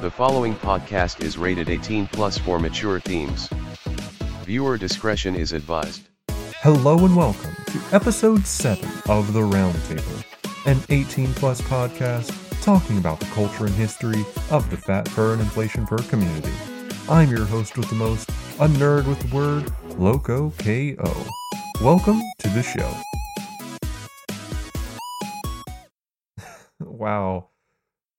The following podcast is rated 18 plus for mature themes. Viewer discretion is advised. Hello and welcome to episode 7 of The Roundtable, an 18 plus podcast talking about the culture and history of the fat fur and inflation fur community. I'm your host with the most, a nerd with the word, Loco KO. Welcome to the show. wow.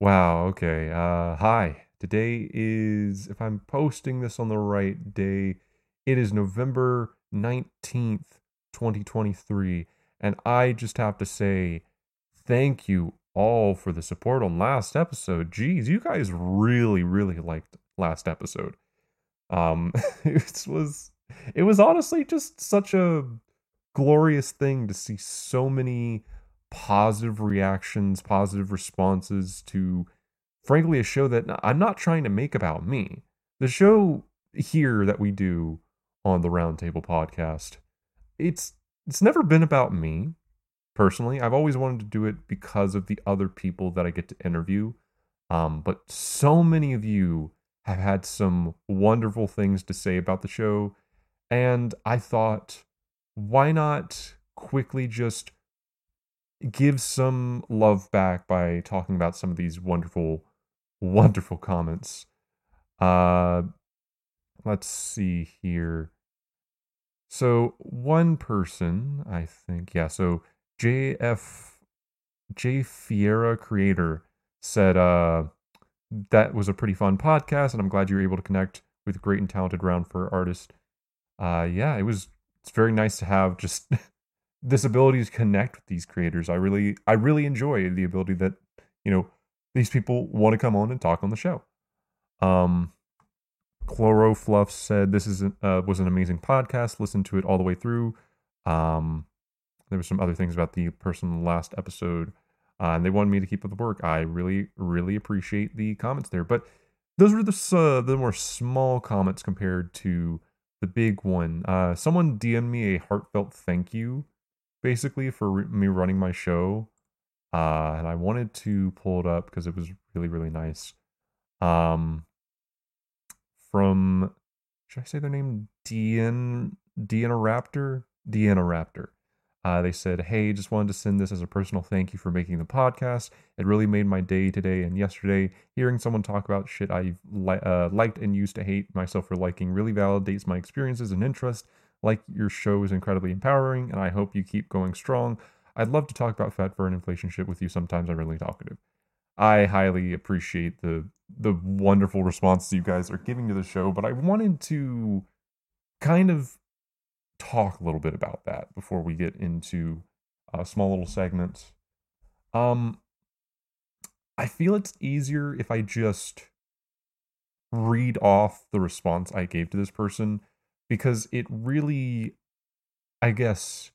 Wow, okay. Uh hi. Today is if I'm posting this on the right day, it is November 19th, 2023, and I just have to say thank you all for the support on last episode. Geez, you guys really really liked last episode. Um it was it was honestly just such a glorious thing to see so many positive reactions, positive responses to, frankly, a show that I'm not trying to make about me. The show here that we do on the Roundtable podcast, it's it's never been about me personally. I've always wanted to do it because of the other people that I get to interview. Um, but so many of you have had some wonderful things to say about the show, and I thought, why not quickly just give some love back by talking about some of these wonderful, wonderful comments. Uh, let's see here. So one person, I think, yeah. So JF J Fiera creator said, uh, that was a pretty fun podcast, and I'm glad you were able to connect with great and talented round for artist. Uh, yeah, it was. It's very nice to have just this ability to connect with these creators. I really I really enjoy the ability that, you know, these people want to come on and talk on the show. Um Chloro Fluff said this is uh, was an amazing podcast. Listen to it all the way through. Um, there were some other things about the person last episode, uh, and they wanted me to keep up the work. I really, really appreciate the comments there. But those were the uh, the more small comments compared to the big one. Uh, someone DM'd me a heartfelt thank you basically for me running my show. Uh, and I wanted to pull it up because it was really, really nice. Um, from, should I say their name? Dean, Deanna Raptor? Deanna Raptor. Uh, they said, Hey, just wanted to send this as a personal thank you for making the podcast. It really made my day today and yesterday. Hearing someone talk about shit I've li- uh, liked and used to hate myself for liking really validates my experiences and interest like your show is incredibly empowering, and I hope you keep going strong. I'd love to talk about fat fur and inflation shit with you sometimes. I'm really talkative. I highly appreciate the the wonderful responses you guys are giving to the show, but I wanted to kind of talk a little bit about that before we get into a small little segments. Um, I feel it's easier if I just read off the response I gave to this person because it really, I guess,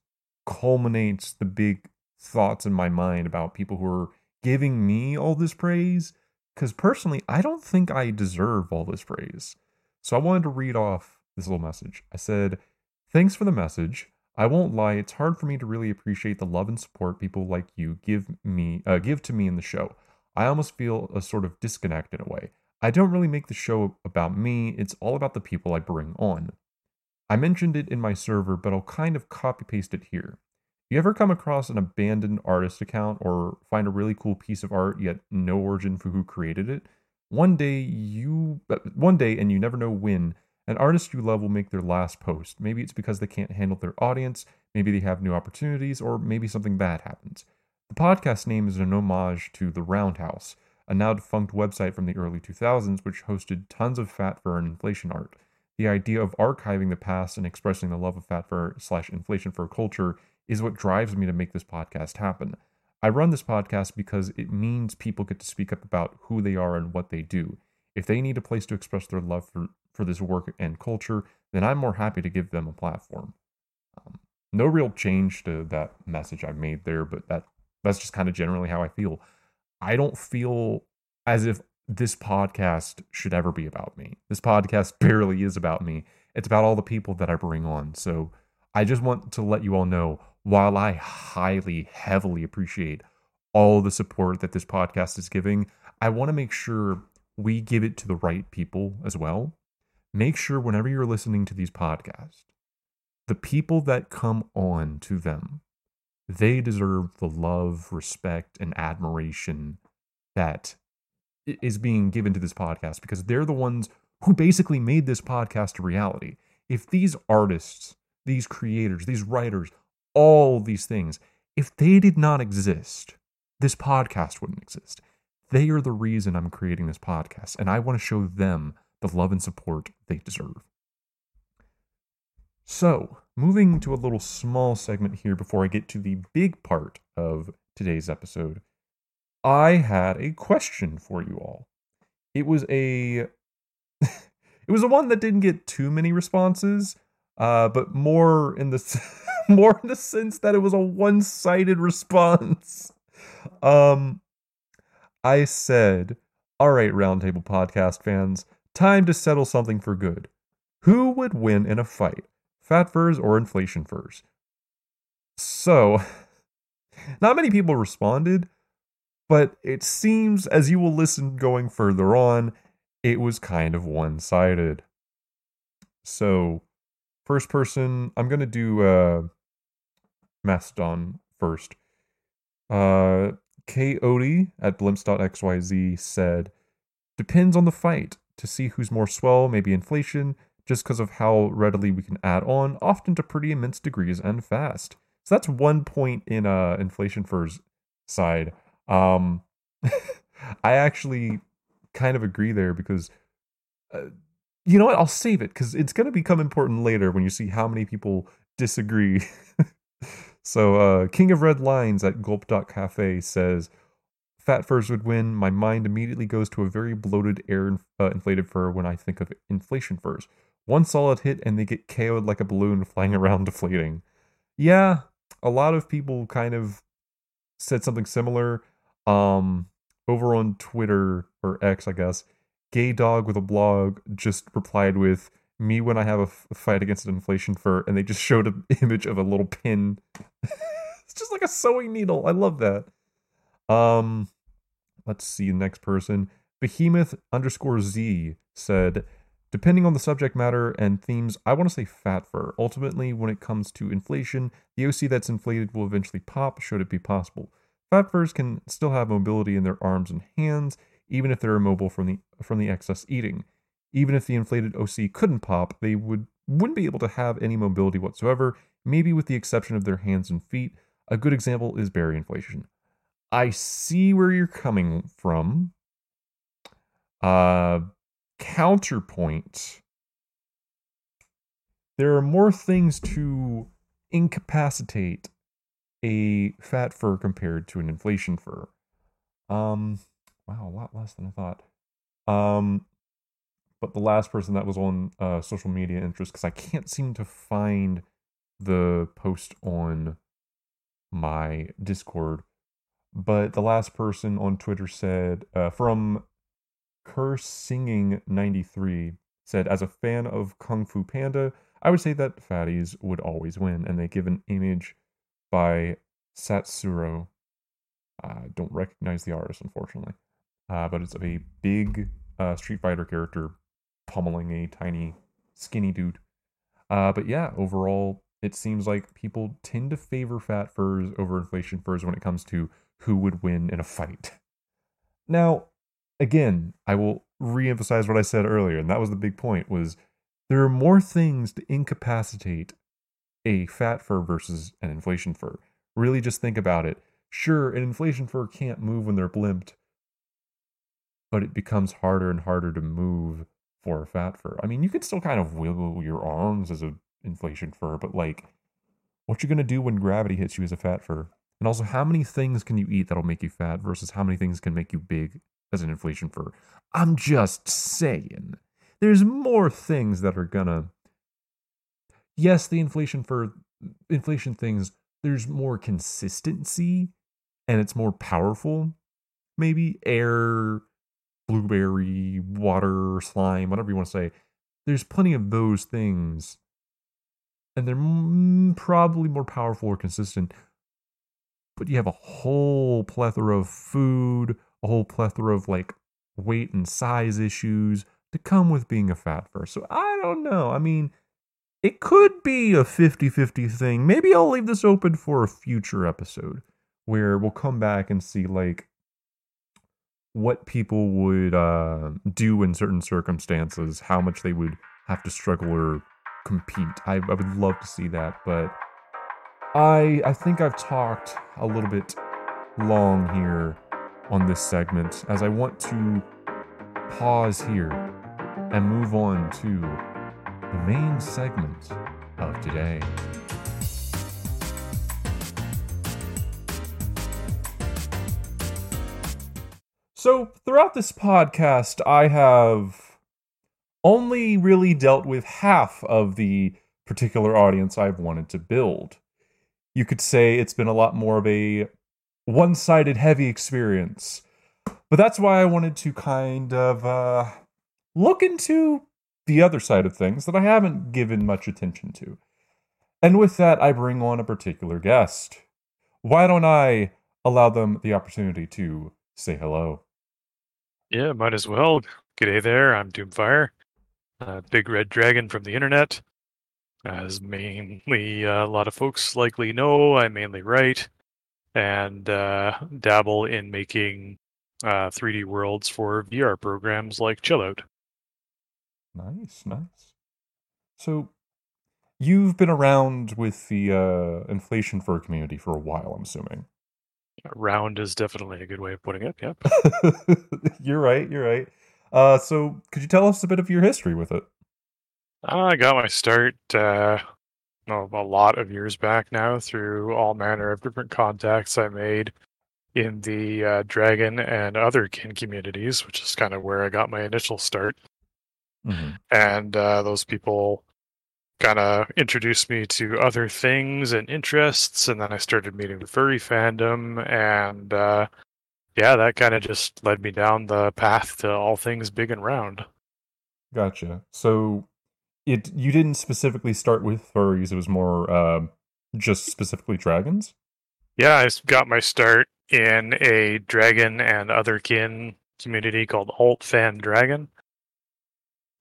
culminates the big thoughts in my mind about people who are giving me all this praise. Because personally, I don't think I deserve all this praise. So I wanted to read off this little message. I said, Thanks for the message. I won't lie, it's hard for me to really appreciate the love and support people like you give me uh, give to me in the show. I almost feel a sort of disconnect in a way. I don't really make the show about me, it's all about the people I bring on. I mentioned it in my server, but I'll kind of copy paste it here. If You ever come across an abandoned artist account or find a really cool piece of art yet no origin for who created it? One day you uh, one day and you never know when an artist you love will make their last post. Maybe it's because they can't handle their audience, maybe they have new opportunities, or maybe something bad happens. The podcast name is an homage to The Roundhouse, a now defunct website from the early 2000s which hosted tons of fat burn inflation art. The idea of archiving the past and expressing the love of fat fur slash inflation for culture is what drives me to make this podcast happen. I run this podcast because it means people get to speak up about who they are and what they do. If they need a place to express their love for, for this work and culture, then I'm more happy to give them a platform. Um, no real change to that message I made there, but that that's just kind of generally how I feel. I don't feel as if this podcast should ever be about me. This podcast barely is about me. It's about all the people that I bring on. So I just want to let you all know while I highly, heavily appreciate all the support that this podcast is giving, I want to make sure we give it to the right people as well. Make sure whenever you're listening to these podcasts, the people that come on to them, they deserve the love, respect, and admiration that is being given to this podcast because they're the ones who basically made this podcast a reality. If these artists, these creators, these writers, all these things, if they did not exist, this podcast wouldn't exist. They are the reason I'm creating this podcast, and I want to show them the love and support they deserve. So, moving to a little small segment here before I get to the big part of today's episode, I had a question for you all. It was a it was a one that didn't get too many responses, uh, but more in the more in the sense that it was a one-sided response. Um, I said, "All right, Roundtable podcast fans, time to settle something for good. Who would win in a fight, fat furs or inflation furs?" So, not many people responded, but it seems as you will listen going further on, it was kind of one-sided. So, first person, I'm going to do uh Mastodon first. Uh, K. Odie at blimps.xyz said, Depends on the fight to see who's more swell, maybe inflation, just because of how readily we can add on, often to pretty immense degrees and fast. So that's one point in uh, inflation furs side. Um, I actually kind of agree there because, uh, you know what? I'll save it because it's going to become important later when you see how many people disagree So, uh, King of Red Lines at Gulp.cafe says, Fat furs would win. My mind immediately goes to a very bloated air uh, inflated fur when I think of inflation furs. One solid hit and they get KO'd like a balloon flying around deflating. Yeah, a lot of people kind of said something similar. Um, over on Twitter or X, I guess, Gay Dog with a blog just replied with, me when I have a, f- fight against inflation fur, and they just showed an image of a little pin. it's just like a sewing needle. I love that. Um, let's see. The next person, Behemoth underscore Z said, depending on the subject matter and themes, I want to say fat fur. Ultimately, when it comes to inflation, the OC that's inflated will eventually pop. Should it be possible? Fat can still have mobility in their arms and hands, even if they're immobile from the from the excess eating even if the inflated OC couldn't pop, they would wouldn't be able to have any mobility whatsoever, maybe with the exception of their hands and feet. A good example is berry inflation. I see where you're coming from. Uh counterpoint. There are more things to incapacitate a fat fur compared to an inflation fur. Um wow, a lot less than I thought. Um but the last person that was on uh, social media interest because I can't seem to find the post on my Discord. But the last person on Twitter said uh, from Curse Singing 93 said, as a fan of Kung Fu Panda, I would say that fatties would always win, and they give an image by Satsuro. I don't recognize the artist, unfortunately, uh, but it's of a big uh, Street Fighter character pummeling a tiny, skinny dude. Uh, but yeah, overall, it seems like people tend to favor fat furs over inflation furs when it comes to who would win in a fight. Now, again, I will re-emphasize what I said earlier, and that was the big point: was there are more things to incapacitate a fat fur versus an inflation fur. Really, just think about it. Sure, an inflation fur can't move when they're blimped, but it becomes harder and harder to move for a fat fur. I mean, you could still kind of wiggle your arms as an inflation fur, but like, what you're gonna do when gravity hits you as a fat fur? And also, how many things can you eat that'll make you fat versus how many things can make you big as an inflation fur? I'm just saying. There's more things that are gonna. Yes, the inflation for inflation things, there's more consistency and it's more powerful. Maybe air blueberry, water, slime, whatever you want to say. There's plenty of those things. And they're probably more powerful or consistent. But you have a whole plethora of food, a whole plethora of like weight and size issues to come with being a fat first. So I don't know. I mean, it could be a 50 50 thing. Maybe I'll leave this open for a future episode where we'll come back and see, like, what people would uh, do in certain circumstances, how much they would have to struggle or compete. I, I would love to see that, but I I think I've talked a little bit long here on this segment as I want to pause here and move on to the main segment of today. So, throughout this podcast, I have only really dealt with half of the particular audience I've wanted to build. You could say it's been a lot more of a one sided heavy experience. But that's why I wanted to kind of uh, look into the other side of things that I haven't given much attention to. And with that, I bring on a particular guest. Why don't I allow them the opportunity to say hello? Yeah, might as well. G'day there, I'm Tombfyre, a big red dragon from the internet. As mainly uh, a lot of folks likely know, I mainly write and uh, dabble in making uh, 3D worlds for VR programs like Chillout. Nice, nice. So, you've been around with the uh, inflation fur community for a while, I'm assuming. Round is definitely a good way of putting it. Yep. you're right. You're right. Uh, so, could you tell us a bit of your history with it? I got my start uh, a lot of years back now through all manner of different contacts I made in the uh, Dragon and other kin communities, which is kind of where I got my initial start. Mm-hmm. And uh, those people kind of introduced me to other things and interests, and then I started meeting the furry fandom, and uh, yeah, that kind of just led me down the path to all things big and round. Gotcha. So it you didn't specifically start with furries; it was more uh, just specifically dragons. Yeah, I got my start in a dragon and other kin community called Alt Fan Dragon.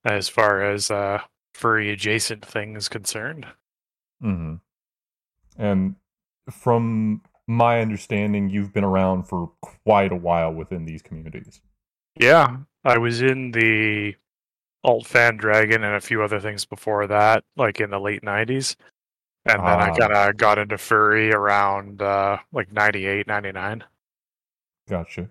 As far as uh, furry adjacent things concerned. Mm-hmm. And from my understanding, you've been around for quite a while within these communities. Yeah, I was in the Alt Fan Dragon and a few other things before that, like in the late 90s. And then I kind of got into furry around uh, like 98, 99. Gotcha.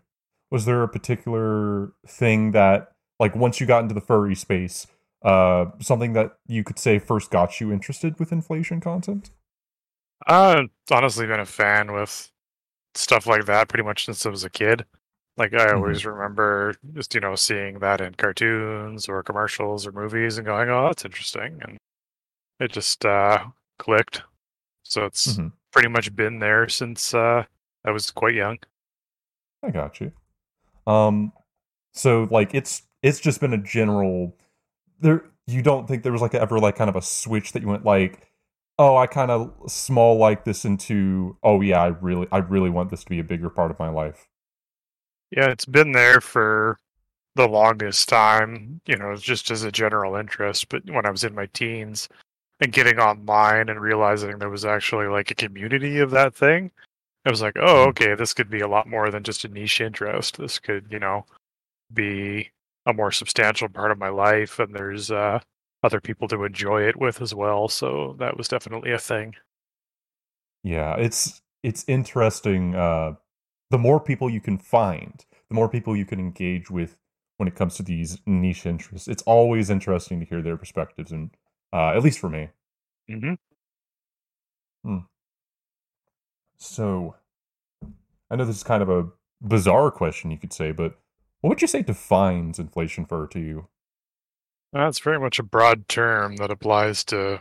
Was there a particular thing that, like, once you got into the furry space, uh, something that you could say first got you interested with inflation content? I've honestly been a fan with stuff like that pretty much since I was a kid. Like I always mm-hmm. remember just you know seeing that in cartoons or commercials or movies and going, "Oh, that's interesting," and it just uh, clicked. So it's mm-hmm. pretty much been there since uh, I was quite young. I got you. Um, so like it's it's just been a general there you don't think there was like ever like kind of a switch that you went like oh i kind of small like this into oh yeah i really i really want this to be a bigger part of my life yeah it's been there for the longest time you know just as a general interest but when i was in my teens and getting online and realizing there was actually like a community of that thing i was like oh mm-hmm. okay this could be a lot more than just a niche interest this could you know be a more substantial part of my life, and there's uh, other people to enjoy it with as well. So that was definitely a thing. Yeah, it's it's interesting. Uh, the more people you can find, the more people you can engage with when it comes to these niche interests. It's always interesting to hear their perspectives, and uh, at least for me. Mm-hmm. Hmm. So, I know this is kind of a bizarre question, you could say, but what would you say defines inflation fur to you? That's very much a broad term that applies to,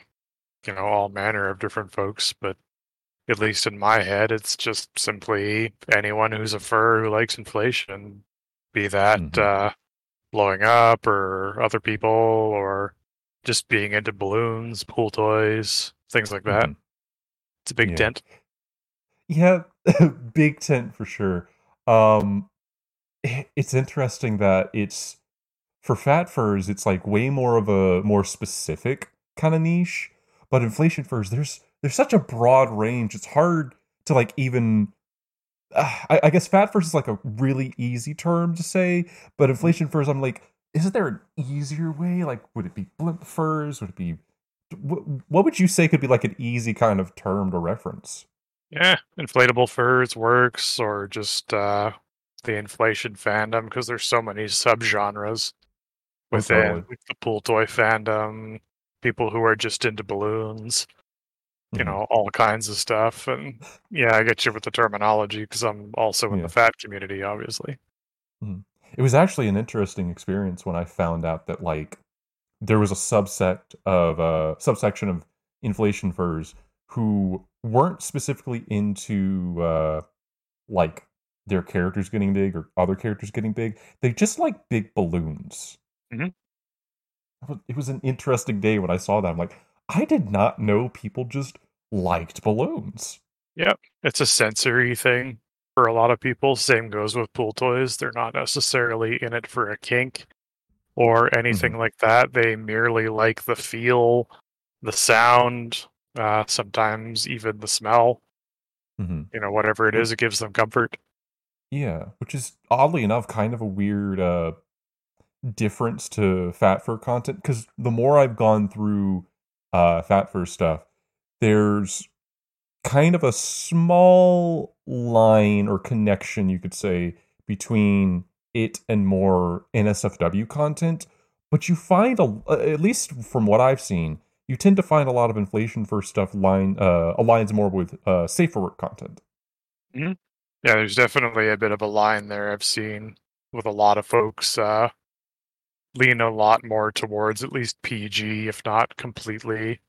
you know, all manner of different folks, but at least in my head, it's just simply anyone who's a fur who likes inflation, be that mm-hmm. uh, blowing up or other people or just being into balloons, pool toys, things like that. Mm-hmm. It's a big yeah. dent. Yeah, big tent for sure. Um, it's interesting that it's for fat furs, it's like way more of a more specific kind of niche. But inflation furs, there's there's such a broad range. It's hard to like even. Uh, I, I guess fat furs is like a really easy term to say, but inflation furs, I'm like, is there an easier way? Like, would it be blimp furs? Would it be what, what would you say could be like an easy kind of term to reference? Yeah, inflatable furs works, or just uh, the inflation fandom because there's so many subgenres within totally. like, the pool toy fandom. People who are just into balloons, you Mhm. know, all kinds of stuff. And yeah, I get you with the terminology because I'm also in Yeah. the fat community, obviously. It was actually an interesting experience when I found out that like there was a subset of uh subsection of inflation furs who weren't specifically into uh like their characters getting big or other characters getting big. They just like big balloons. Mhm. It was an interesting day when I saw that. I'm like, I did not know people just liked balloons. Yeah, it's a sensory thing for a lot of people. Same goes with pool toys. They're not necessarily in it for a kink or anything like that. They merely like the feel, the sound, uh, sometimes even the smell. Mhm. You know, whatever it is, it gives them comfort. Yeah, which is oddly enough kind of a weird uh difference to fat fur content because the more I've gone through uh fat fur stuff, there's kind of a small line or connection you could say between it and more NSFW content, but you find a at least from what I've seen, you tend to find a lot of inflation fur stuff line uh aligns more with uh safer work content. Yeah, there's definitely a bit of a line there I've seen with a lot of folks uh, lean a lot more towards at least PG, if not completely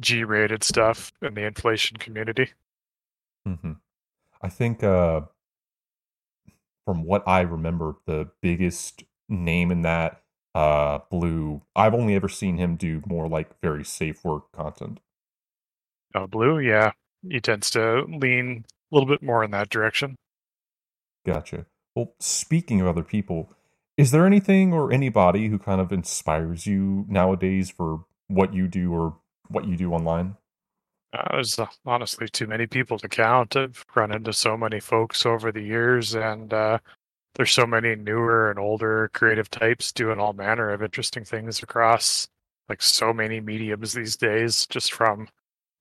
G rated stuff in the inflation community. hmm I think uh from what I remember, the biggest name in that uh blue I've only ever seen him do more like very safe work content. Uh, Blue, yeah, he tends to lean a little bit more in that direction. Gotcha. Well, speaking of other people, is there anything or anybody who kind of inspires you nowadays for what you do or what you do online? Uh, there's uh, honestly too many people to count. I've run into so many folks over the years, and uh, there's so many newer and older creative types doing all manner of interesting things across like so many mediums these days, just from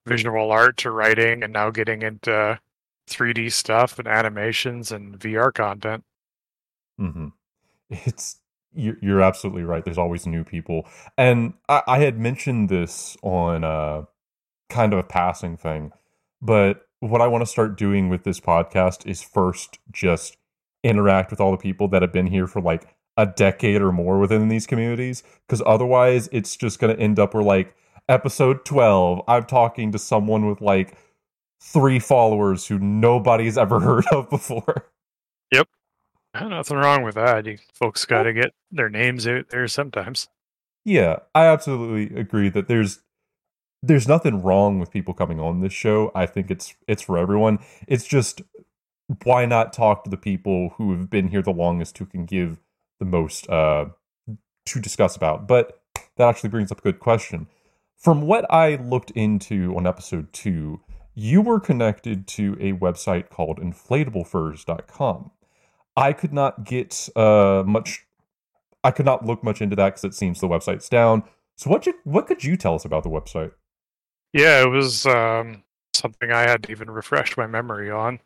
visual art to writing, and now getting into 3D stuff and animations and VR content. hmm It's you're, you're absolutely right. There's always new people, and I, I had mentioned this on uh, kind of a passing thing, but what I want to start doing with this podcast is first just interact with all the people that have been here for like a decade or more within these communities, because otherwise it's just going to end up where like episode 12, I'm talking to someone with like three followers who nobody's ever heard of before. Yep. Nothing wrong with that. You folks got to get their names out there sometimes. Yeah, I absolutely agree that there's there's nothing wrong with people coming on this show. I think it's it's for everyone. It's just why not talk to the people who have been here the longest who can give the most uh to discuss about. But that actually brings up a good question. From what I looked into on episode 2, you were connected to a website called inflatablefurs.com. I could not get uh much I could not look much into that because it seems the website's down. So what you, what could you tell us about the website? Yeah, it was um, something I had to even refresh my memory on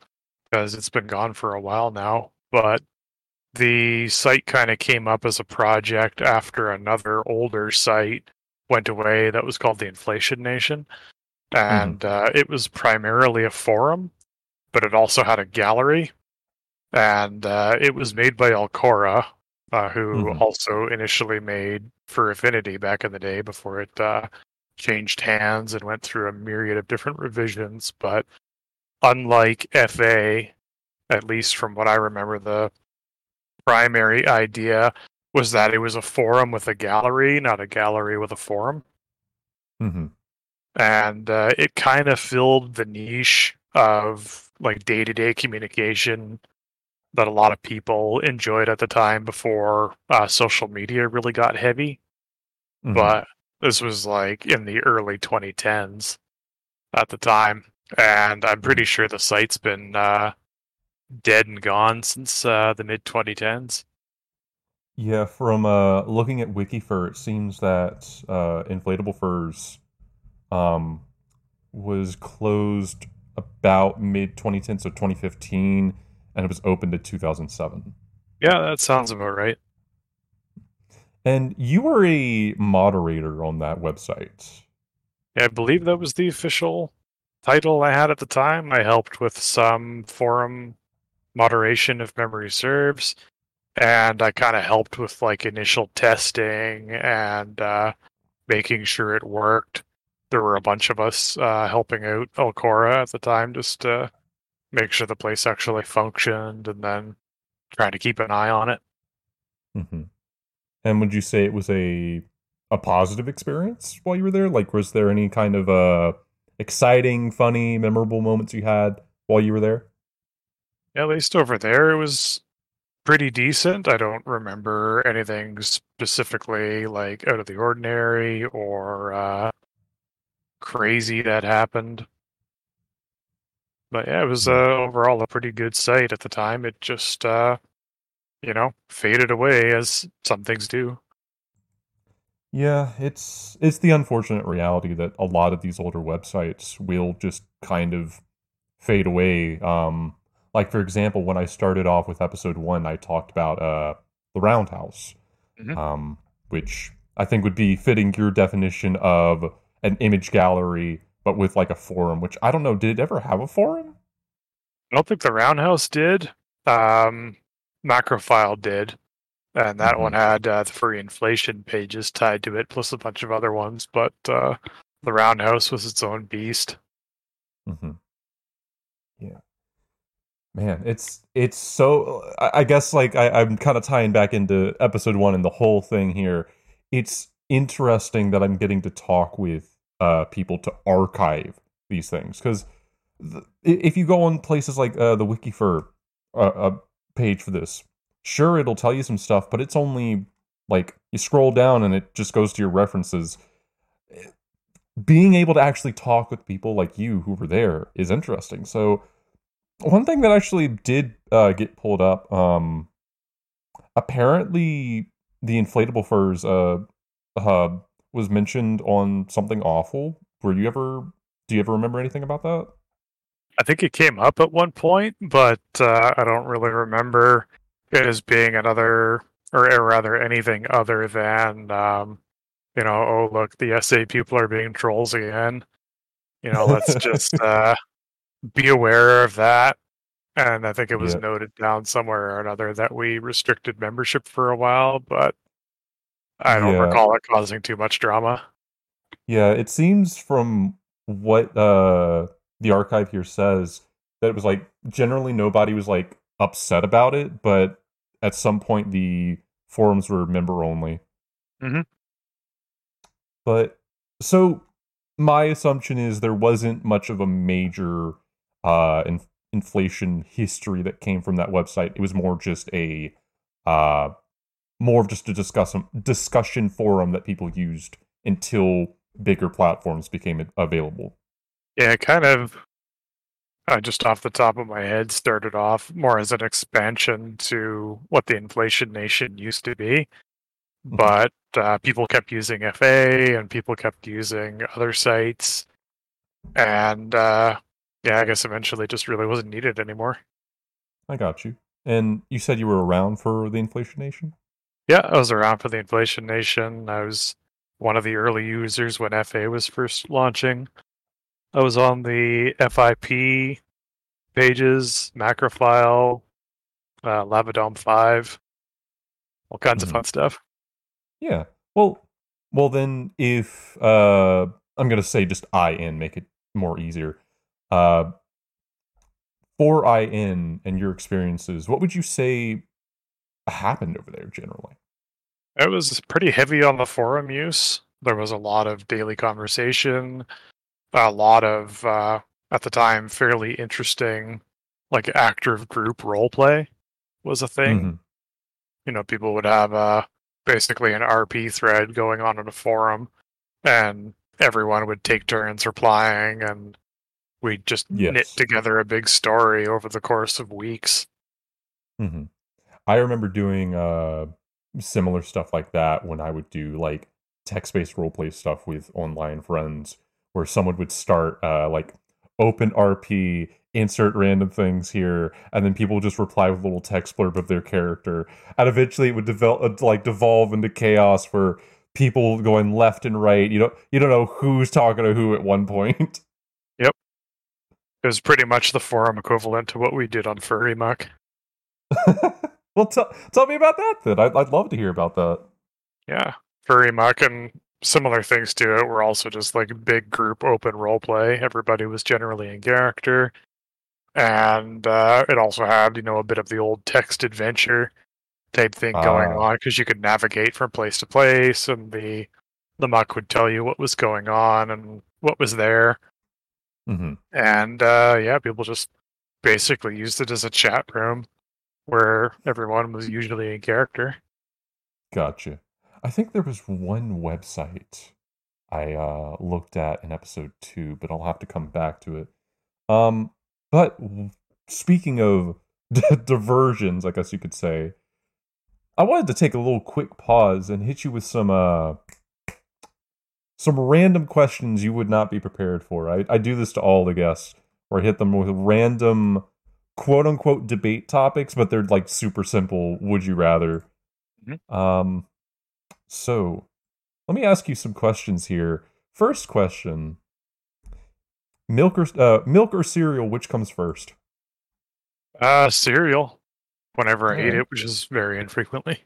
because it's been gone for a while now. But the site kind of came up as a project after another older site went away that was called the Inflation Nation. And uh, it was primarily a forum, but it also had a gallery. And uh, it was made by Alkora, uh, who Mhm. also initially made Fur Affinity back in the day before it uh, changed hands and went through a myriad of different revisions. But unlike FA, at least from what I remember, the primary idea was that it was a forum with a gallery, not a gallery with a forum. Mm-hmm. And uh, it kind of filled the niche of like day to day communication that a lot of people enjoyed at the time before uh, social media really got heavy. Mhm. But this was like in the early 2010s at the time, and I'm pretty sure the site's been uh, dead and gone since uh, the mid 2010s. Yeah, from uh, looking at Wiki Wikifur, it seems that uh, Inflatable Furs um, was closed about mid 2010, so 2015, and it was opened in 2007. Yeah, that sounds about right. And you were a moderator on that website. Yeah, I believe that was the official title I had at the time. I helped with some forum moderation, if memory serves, and I kind of helped with like initial testing and uh, making sure it worked. There were a bunch of us uh, helping out Alkora at the time just to make sure the place actually functioned and then trying to keep an eye on it. Mm-hmm. And would you say it was a a positive experience while you were there? Like, was there any kind of uh, exciting, funny, memorable moments you had while you were there? At least over there, it was pretty decent. I don't remember anything specifically like out of the ordinary or uh, crazy that happened. But yeah, it was uh, overall a pretty good site at the time. It just, uh, you know, faded away as some things do. Yeah, it's it's the unfortunate reality that a lot of these older websites will just kind of fade away. Um, like for example, when I started off with episode one, I talked about uh, the Roundhouse, Mhm. um, which I think would be fitting your definition of an image gallery, but with like a forum. Which I don't know, did it ever have a forum? I don't think the Roundhouse did. Um, Macrophile did. And that one had uh, the free inflation pages tied to it, plus a bunch of other ones. But uh, the Roundhouse was its own beast. hmm Yeah, man, it's it's so. I, guess like I, I'm kind of tying back into episode one and the whole thing here. It's interesting that I'm getting to talk with uh people to archive these things because if you go on places like uh, the Wikifur uh, uh, page for this, sure it'll tell you some stuff, but it's only like you scroll down and it just goes to your references being able to actually talk with people like you who were there is interesting. So one thing that actually did uh, get pulled up, um, apparently the inflatable furs uh, uh, was mentioned on something awful. Were you ever? Do you ever remember anything about that? I think it came up at one point, but uh, I don't really remember it as being another, or, or rather anything other than, um, you know, oh, look, the SA people are being trolls again. You know, let's just uh, be aware of that. And I think it was Yeah. noted down somewhere or another that we restricted membership for a while, but I don't Yeah. recall it causing too much drama. Yeah, it seems from what uh the archive here says that it was like generally nobody was like upset about it, but at some point the forums were member only. Mhm. But so my assumption is there wasn't much of a major uh in- inflation history that came from that website. It was more just a uh more of just a discussion discussion forum that people used until bigger platforms became available. Yeah, kind of uh, just off the top of my head started off more as an expansion to what the Inflation Nation used to be. Mhm. But uh, people kept using FA and people kept using other sites. And uh, yeah, I guess eventually it just really wasn't needed anymore. I got you. And you said you were around for the Inflation Nation? Yeah, I was around for the Inflation Nation. I was one of the early users when FA was first launching. I was on the FIP pages, Macrophile, uh, Lavadome 5, all kinds Mhm. of fun stuff. Yeah. Well, well then if uh I'm going to say just I IN make it more easier. Uh for IN and your experiences, what would you say happened over there generally? It was pretty heavy on the forum use. There was a lot of daily conversation, a lot of, uh, at the time, fairly interesting, like active group role play. was a thing. Mhm. You know, people would have uh, basically an RP thread going on in a forum, and everyone would take turns replying, and we'd just knit together a big story over the course of weeks. hmm I remember doing uh similar stuff like that when I would do like text-based roleplay stuff with online friends, where someone would start uh like open RP, insert random things here, and then people would just reply with a little text blurb of their character, and eventually it would develop like devolve into chaos where people going left and right. You don't you don't know who's talking to who at one point. It was pretty much the forum equivalent to what we did on Furry Muck. well, tell tell me about that then. I'd, I'd love to hear about that. Yeah, Furry Muck and similar things to it were also just like big group open role play. Everybody was generally in character, and uh, it also had you know a bit of the old text adventure type thing going Ah. on because you could navigate from place to place, and the the muck would tell you what was going on and what was there, hmm and uh, yeah, people just basically used it as a chat room where everyone was usually in character. Gotcha. I think there was one website I uh, looked at in episode two, but I'll have to come back to it. Um, but speaking of diversions, I guess you could say, I wanted to take a little quick pause and hit you with some uh, some random questions you would not be prepared for. I, I do this to all the guests, where I hit them with random quote unquote debate topics, but they're like super simple. Would you rather? Um, so let me ask you some questions here. First question: Milk or uh, milk or cereal? Which comes first? Uh, cereal. Whenever I eat Alright. it, which is very infrequently.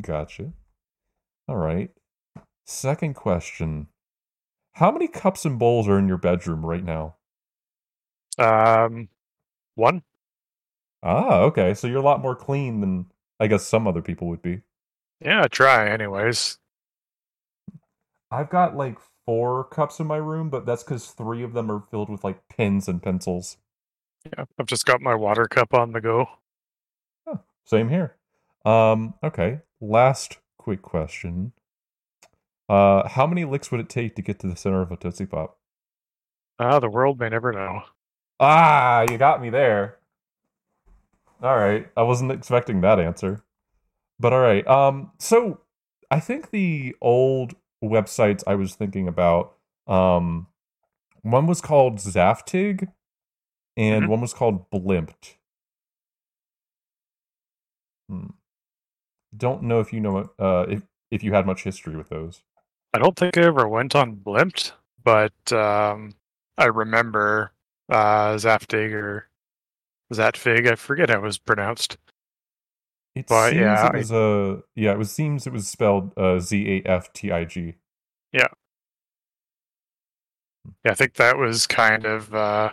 Gotcha. All right. Second question: How many cups and bowls are in your bedroom right now? Um, one. Ah, okay. So you're a lot more clean than I guess some other people would be. Yeah, try anyways. I've got like four cups in my room, but that's because three of them are filled with like pens and pencils. Yeah, I've just got my water cup on the go. Same here. Um, okay. Last quick question. Uh, how many licks would it take to get to the center of a Tootsie Pop? Ah, the world may never know. Ah, you got me there. All right. I wasn't expecting that answer. But all right. Um, so I think the old websites I was thinking about, um, one was called Zaftig and Mhm. one was called Blimped. Hmm. Don't know if you know uh if if you had much history with those. I don't think I ever went on Blimped, but um, I remember uh, Zaftig or Zatfig. I forget how it was pronounced. It But, seems yeah, it I- was uh yeah, it was seems it was spelled uh Z A F T I G. Yeah, Yeah, I think that was kind of uh,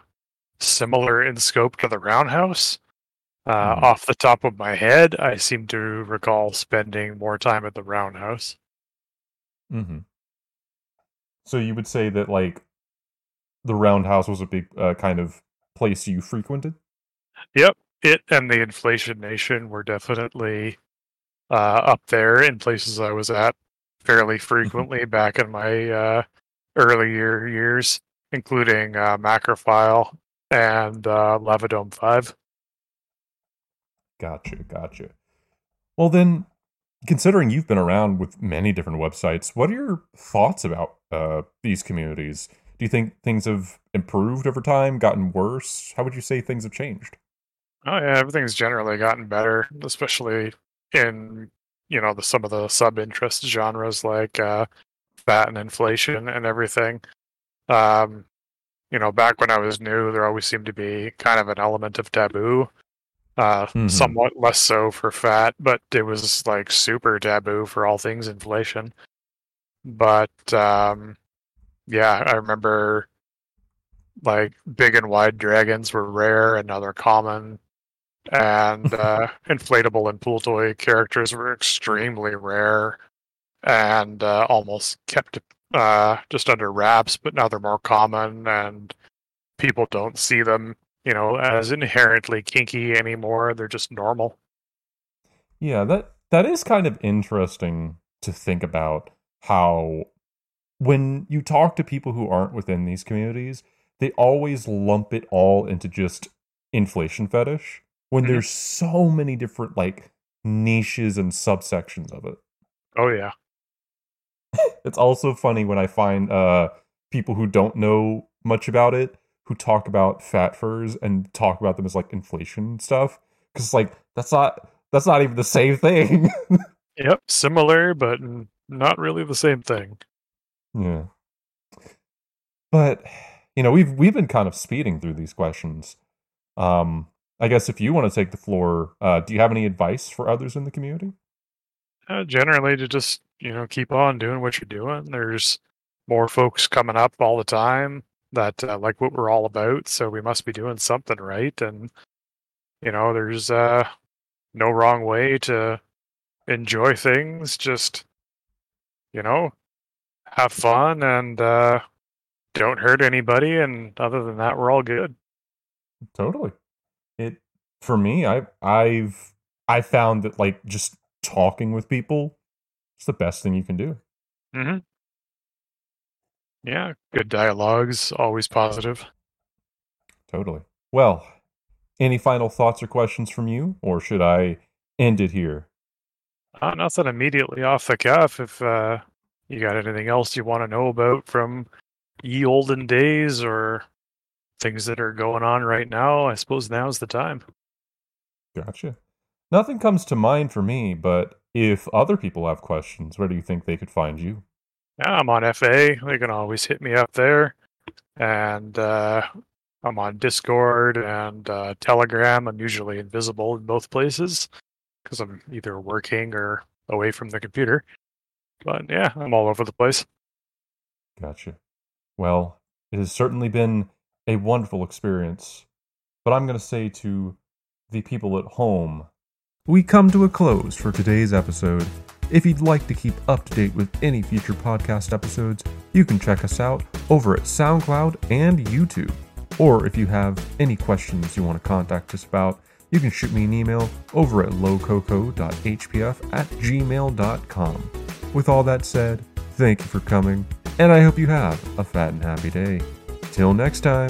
similar in scope to the Roundhouse. Uh, Mhm. Off the top of my head, I seem to recall spending more time at the Roundhouse. Mm-hmm. So you would say that like the Roundhouse was a big uh, kind of place you frequented? Yep, it and the Inflation Nation were definitely uh, up there in places I was at fairly frequently back in my uh, earlier years, including uh, Macrophile and uh, Lavadome 5. Gotcha, gotcha. Well then, considering you've been around with many different websites, what are your thoughts about uh, these communities? Do you think things have improved over time, gotten worse? How would you say things have changed? Oh yeah, everything's generally gotten better, especially in you know the some of the sub interest genres like uh, fat and inflation and everything. Um, you know, back when I was new, there always seemed to be kind of an element of taboo. Uh, Mhm. somewhat less so for fat, but it was like super taboo for all things inflation. But um, yeah, I remember like big and wide dragons were rare and now they're common and uh, inflatable and pool toy characters were extremely rare and uh, almost kept uh, just under wraps. But now they're more common, and people don't see them you know, as inherently kinky anymore. They're just normal. Yeah, that that is kind of interesting to think about how when you talk to people who aren't within these communities, they always lump it all into just inflation fetish when Mhm. there's so many different like niches and subsections of it. Oh yeah. It's also funny when I find uh people who don't know much about it who talk about fat furs and talk about them as like inflation stuff cuz like that's not that's not even the same thing. Yep. Similar, but not really the same thing. Yeah. But you know, we've we've been kind of speeding through these questions. Um I guess if you want to take the floor, uh do you have any advice for others in the community? Uh, generally, to just you know keep on doing what you're doing. There's more folks coming up all the time that uh, like what we're all about, so we must be doing something right. And you know, there's uh, no wrong way to enjoy things. Just you know, have fun and uh, don't hurt anybody. And other than that, we're all good. Totally. It for me, I I've I found that like just talking with people is the best thing you can do. hmm Yeah, good dialogues, always positive. Totally. Well, any final thoughts or questions from you or should I end it here? Uh, nothing immediately off the cuff. If uh, you got anything else you want to know about from ye olden days or things that are going on right now, I suppose now's the time. Gotcha. Nothing comes to mind for me, but if other people have questions, where do you think they could find you? I'm on FA. They can always hit me up there. And uh, I'm on Discord and uh, Telegram. I'm usually invisible in both places because I'm either working or away from the computer. But yeah, I'm all over the place. Gotcha. Well, it has certainly been a wonderful experience. But I'm going to say to the people at home, we come to a close for today's episode. If you'd like to keep up to date with any future podcast episodes, you can check us out over at SoundCloud and YouTube. Or if you have any questions you want to contact us about, you can shoot me an email over at lokoko.hpf at gmail.com. With all that said, thank you for coming, and I hope you have a fat and happy day. Till next time.